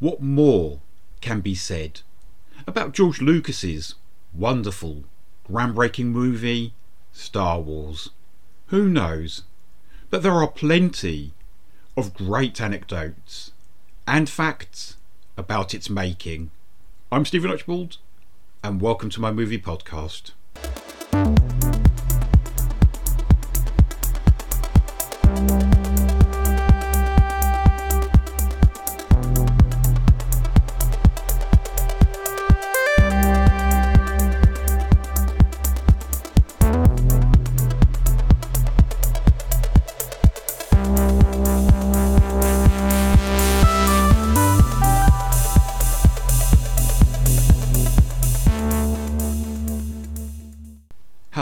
What more can be said about George Lucas's wonderful, groundbreaking movie, Star Wars? Who knows? But there are plenty of great anecdotes and facts about its making. I'm Stephen Archibald, and welcome to my movie podcast.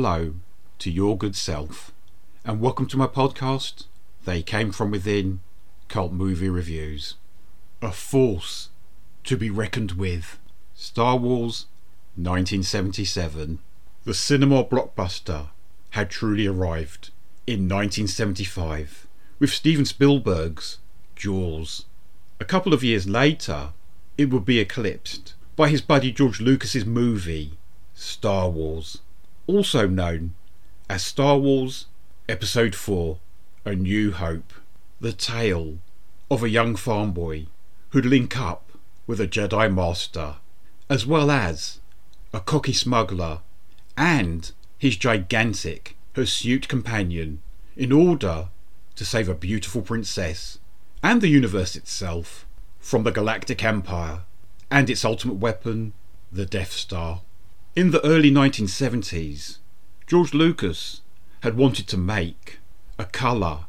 Hello to your good self, and welcome to my podcast, They Came From Within Cult Movie Reviews. A force to be reckoned with. Star Wars 1977. The cinema blockbuster had truly arrived in 1975 with Steven Spielberg's Jaws. A couple of years later, it would be eclipsed by his buddy George Lucas's movie Star Wars also known as Star Wars Episode 4 A New Hope, the tale of a young farm boy who'd link up with a Jedi Master, as well as a cocky smuggler and his gigantic hirsute companion in order to save a beautiful princess and the universe itself from the Galactic Empire and its ultimate weapon, the Death Star. In the early 1970s, George Lucas had wanted to make a colour,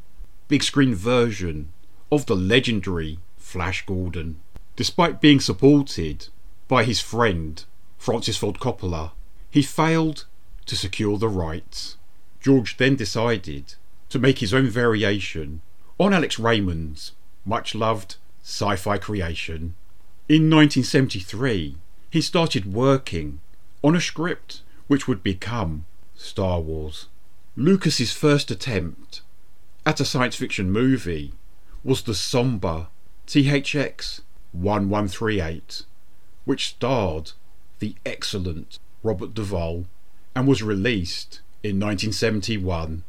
big screen version of the legendary Flash Gordon. Despite being supported by his friend Francis Ford Coppola, he failed to secure the rights. George then decided to make his own variation on Alex Raymond's much loved sci fi creation. In 1973, he started working on a script which would become Star Wars. Lucas's first attempt at a science fiction movie was the somber THX 1138, which starred the excellent Robert Duvall and was released in 1971.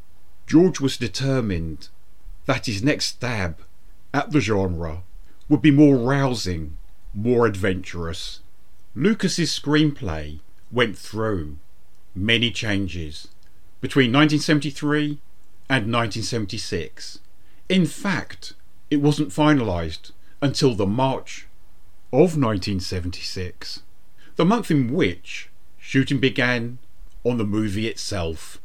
George was determined that his next stab at the genre would be more rousing, more adventurous. Lucas's screenplay went through many changes between 1973 and 1976. In fact, it wasn't finalised until the March of 1976, the month in which shooting began on the movie itself.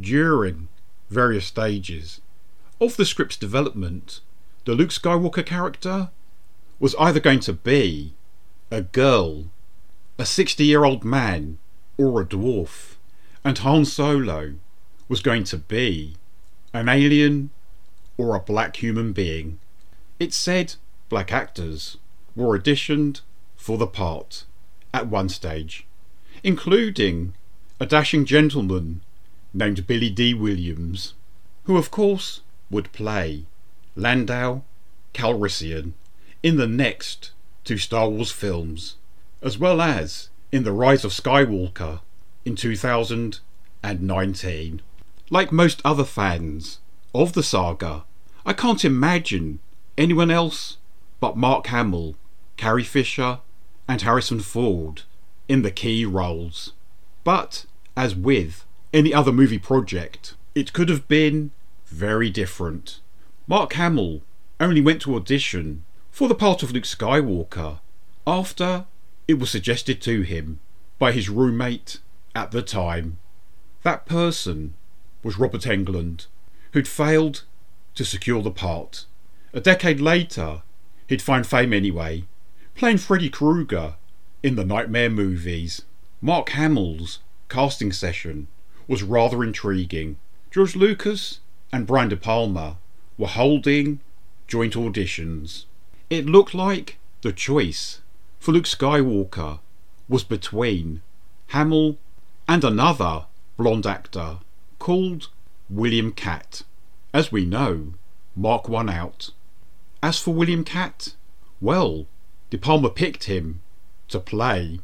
During various stages of the script's development, the Luke Skywalker character was either going to be a girl a 60 year old man or a dwarf, and Han Solo was going to be an alien or a black human being. It said black actors were auditioned for the part at one stage, including a dashing gentleman named Billy Dee Williams, who of course would play Lando Calrissian in the next two Star Wars films as well as in The Rise of Skywalker in 2019. Like most other fans of the saga, I can't imagine anyone else but Mark Hamill, Carrie Fisher, and Harrison Ford in the key roles. But, as with any other movie project, it could have been very different. Mark Hamill only went to audition for the part of Luke Skywalker after it was suggested to him by his roommate at the time. That person was Robert Englund, who'd failed to secure the part. A decade later, he'd find fame anyway, playing Freddy Krueger in the Nightmare movies. Mark Hamill's casting session was rather intriguing. George Lucas and Brian De Palma were holding joint auditions. It looked like the choice for Luke Skywalker was between Hamill and another blonde actor called William Katt. As we know, Mark won out. As for William Katt, well, De Palma picked him to play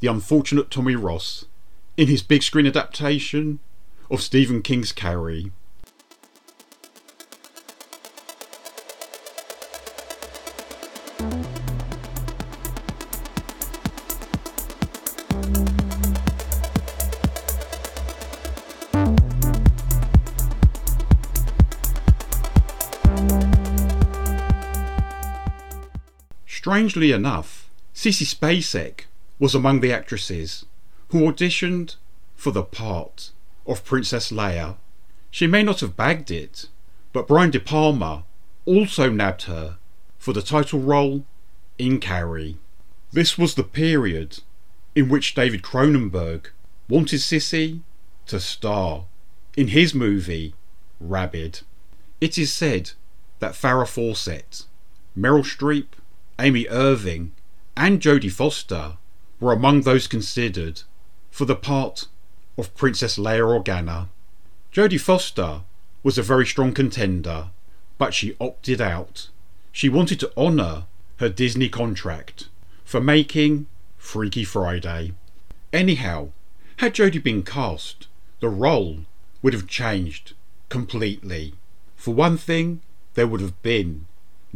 the unfortunate Tommy Ross in his big screen adaptation of Stephen King's Carrie. Strangely enough, Sissy Spacek was among the actresses who auditioned for the part of Princess Leia. She may not have bagged it, but Brian De Palma also nabbed her for the title role in Carrie. This was the period in which David Cronenberg wanted Sissy to star in his movie Rabid. It is said that Farrah Fawcett, Meryl Streep, Amy Irving, and Jodie Foster were among those considered for the part of Princess Leia Organa. Jodie Foster was a very strong contender, but she opted out. She wanted to honour her Disney contract for making Freaky Friday. Anyhow, had Jodie been cast, the role would have changed completely. For one thing, there would have been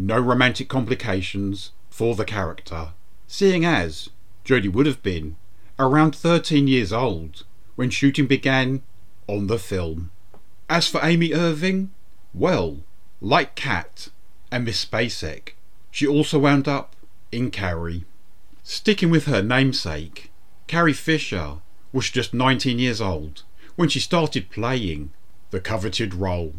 no romantic complications for the character, seeing as Jodie would have been around 13 years old when shooting began on the film. As for Amy Irving, well, like Katt and Miss Spacek, she also wound up in Carrie. Sticking with her namesake, Carrie Fisher was just 19 years old when she started playing the coveted role.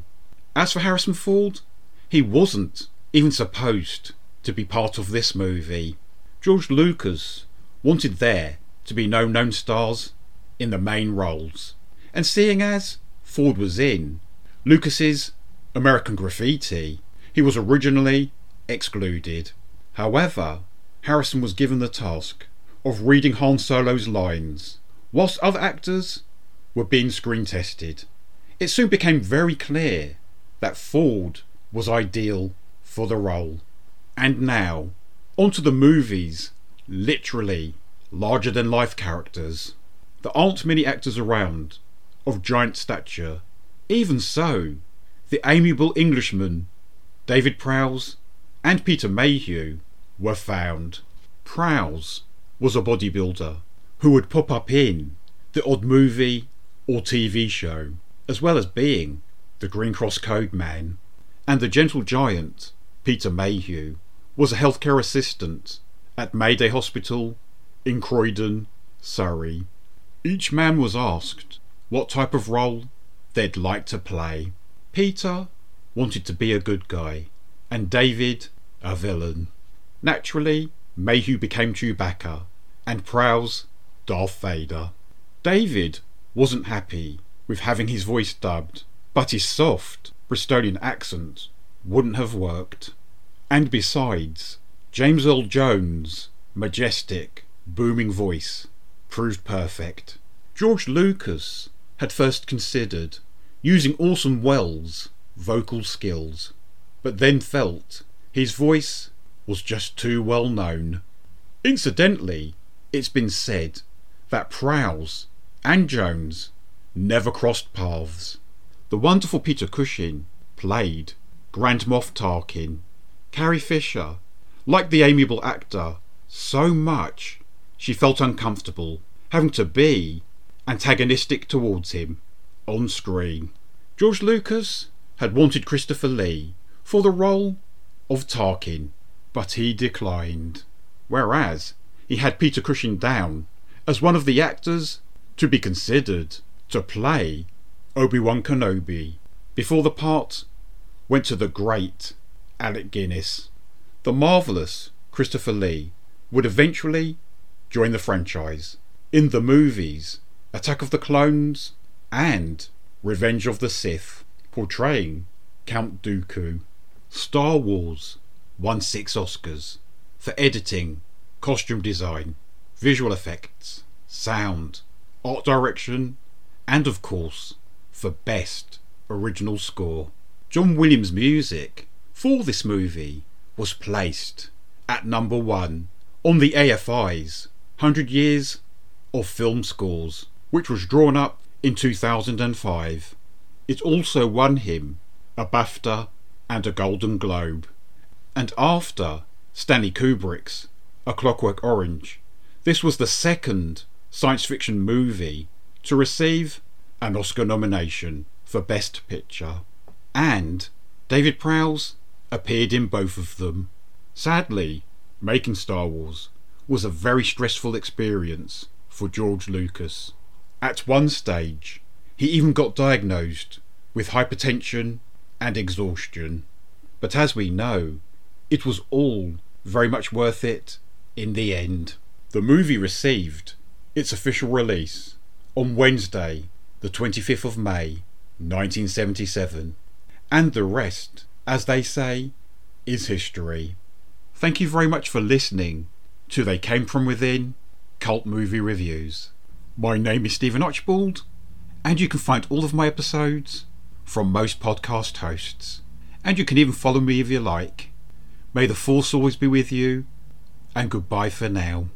As for Harrison Ford, he wasn't even supposed to be part of this movie. George Lucas wanted there to be no known stars in the main roles. And seeing as Ford was in Lucas's American Graffiti, he was originally excluded. However, Harrison was given the task of reading Han Solo's lines, whilst other actors were being screen tested. It soon became very clear that Ford was ideal for the role. And now, onto the movies, literally larger than life characters. There aren't many actors around of giant stature. Even so, the amiable Englishmen, David Prowse and Peter Mayhew, were found. Prowse was a bodybuilder who would pop up in the odd movie or TV show, as well as being the Green Cross Code Man. And the gentle giant, Peter Mayhew, was a healthcare assistant at Mayday Hospital in Croydon, Surrey. Each man was asked what type of role they'd like to play. Peter wanted to be a good guy, and David a villain. Naturally, Mayhew became Chewbacca, and Prowse Darth Vader. David wasn't happy with having his voice dubbed, but his soft Bristolian accent wouldn't have worked. And besides, James Earl Jones' majestic, booming voice proved perfect. George Lucas had first considered using Orson Welles' vocal skills, but then felt his voice was just too well known. Incidentally, it's been said that Prowse and Jones never crossed paths. The wonderful Peter Cushing played Grand Moff Tarkin Carrie Fisher, liked the amiable actor so much she felt uncomfortable having to be antagonistic towards him on screen. George Lucas had wanted Christopher Lee for the role of Tarkin, but he declined. Whereas he had Peter Cushing down as one of the actors to be considered to play Obi Wan Kenobi before the part went to the great Alec Guinness. The marvellous Christopher Lee would eventually join the franchise in the movies Attack of the Clones and Revenge of the Sith, portraying Count Dooku. Star Wars won six Oscars for editing, costume design, visual effects, sound, art direction, and of course, for Best Original Score. John Williams' music for this movie was placed at number one on the AFI's 100 Years of Film Scores, which was drawn up in 2005. It also won him a BAFTA and a Golden Globe. And after Stanley Kubrick's A Clockwork Orange, this was the second science fiction movie to receive an Oscar nomination for Best Picture. And David Prowse appeared in both of them. Sadly, making Star Wars was a very stressful experience for George Lucas. At one stage, he even got diagnosed with hypertension and exhaustion. But as we know, it was all very much worth it in the end. The movie received its official release on Wednesday, the 25th of May, 1977. And the rest, as they say, is history. Thank you very much for listening to They Came From Within Cult Movie Reviews. My name is Stephen Archibald, and you can find all of my episodes from most podcast hosts. And you can even follow me if you like. May the force always be with you, and goodbye for now.